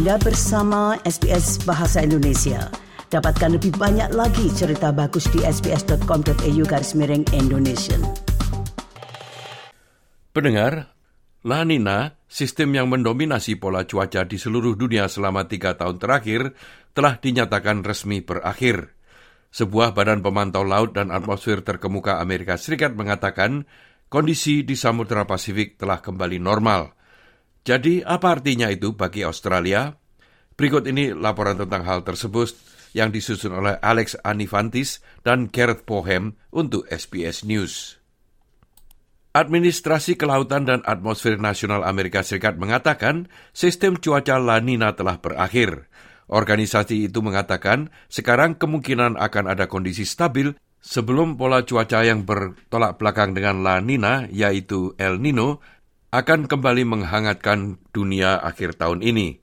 Anda bersama SBS Bahasa Indonesia. Dapatkan lebih banyak lagi cerita bagus di sbs.com.au garis miring Indonesia. Pendengar, La Nina, sistem yang mendominasi pola cuaca di seluruh dunia selama tiga tahun terakhir, telah dinyatakan resmi berakhir. Sebuah badan pemantau laut dan atmosfer terkemuka Amerika Serikat mengatakan kondisi di Samudra Pasifik telah kembali normal – jadi apa artinya itu bagi Australia? Berikut ini laporan tentang hal tersebut yang disusun oleh Alex Anifantis dan Gareth Pohem untuk SBS News. Administrasi Kelautan dan Atmosfer Nasional Amerika Serikat mengatakan sistem cuaca La Nina telah berakhir. Organisasi itu mengatakan sekarang kemungkinan akan ada kondisi stabil sebelum pola cuaca yang bertolak belakang dengan La Nina yaitu El Nino akan kembali menghangatkan dunia akhir tahun ini.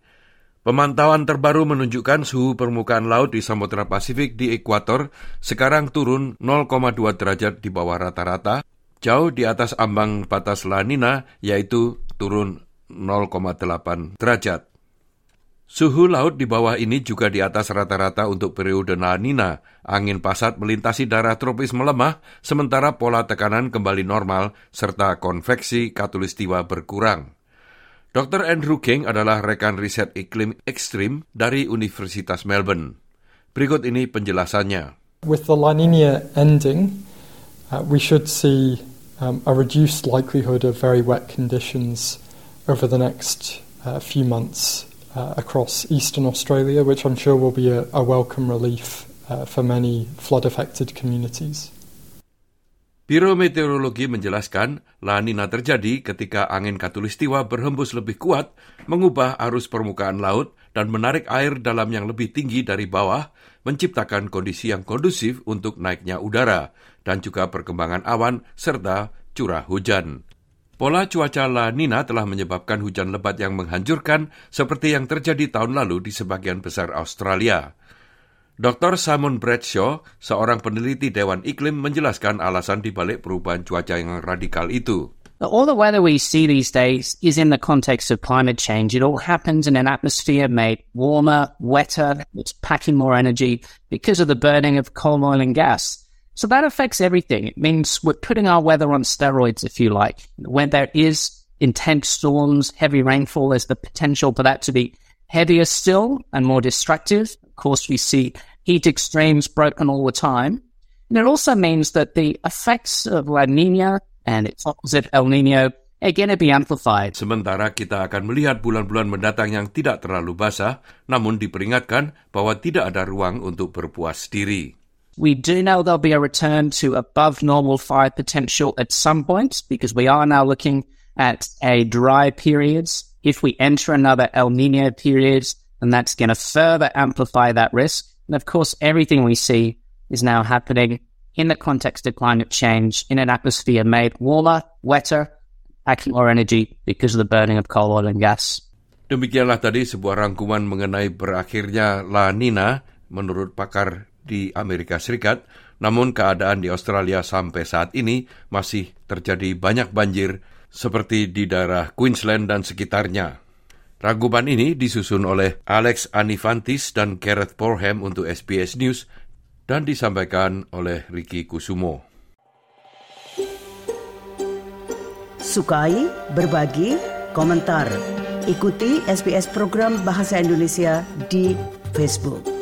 Pemantauan terbaru menunjukkan suhu permukaan laut di Samudra Pasifik di ekuator sekarang turun 0,2 derajat di bawah rata-rata, jauh di atas ambang batas La Nina yaitu turun 0,8 derajat. Suhu laut di bawah ini juga di atas rata-rata untuk periode La Nina. Angin pasat melintasi daerah tropis melemah, sementara pola tekanan kembali normal serta konveksi katulistiwa berkurang. Dr. Andrew King adalah rekan riset iklim ekstrim dari Universitas Melbourne. Berikut ini penjelasannya. With the La Nina ending, uh, we should see um, a reduced likelihood of very wet conditions over the next uh, few months uh, across eastern Australia, which I'm sure will be a, a welcome relief uh, for many flood affected communities. Biro Meteorologi menjelaskan La Nina terjadi ketika angin katulistiwa berhembus lebih kuat, mengubah arus permukaan laut dan menarik air dalam yang lebih tinggi dari bawah, menciptakan kondisi yang kondusif untuk naiknya udara, dan juga perkembangan awan serta curah hujan. Pola cuaca La Nina telah menyebabkan hujan lebat yang menghancurkan seperti yang terjadi tahun lalu di sebagian besar Australia. Dr. Simon Bradshaw, seorang peneliti Dewan Iklim, menjelaskan alasan dibalik perubahan cuaca yang radikal itu. All the weather we see these days is in the context of climate change. It all happens in an atmosphere made warmer, wetter, it's packing more energy because of the burning of coal, oil, and gas. So that affects everything. It means we're putting our weather on steroids, if you like. When there is intense storms, heavy rainfall, there's the potential for that to be heavier still and more destructive. Of course, we see heat extremes broken all the time. And it also means that the effects of La Nina and its opposite El Nino are going to be amplified. Sementara kita akan melihat bulan-bulan mendatang yang tidak terlalu basah, namun diperingatkan bahwa tidak ada ruang untuk berpuas diri. We do know there'll be a return to above normal fire potential at some point because we are now looking at a dry periods. If we enter another El Nino period, then that's going to further amplify that risk. And of course, everything we see is now happening in the context of climate change in an atmosphere made warmer, wetter, packing more energy because of the burning of coal, oil, and gas. Demikianlah tadi sebuah rangkuman mengenai berakhirnya La Nina menurut pakar di Amerika Serikat, namun keadaan di Australia sampai saat ini masih terjadi banyak banjir seperti di daerah Queensland dan sekitarnya. Rangkuman ini disusun oleh Alex Anifantis dan Gareth Porham untuk SBS News dan disampaikan oleh Ricky Kusumo. Sukai, berbagi, komentar. Ikuti SBS program Bahasa Indonesia di Facebook.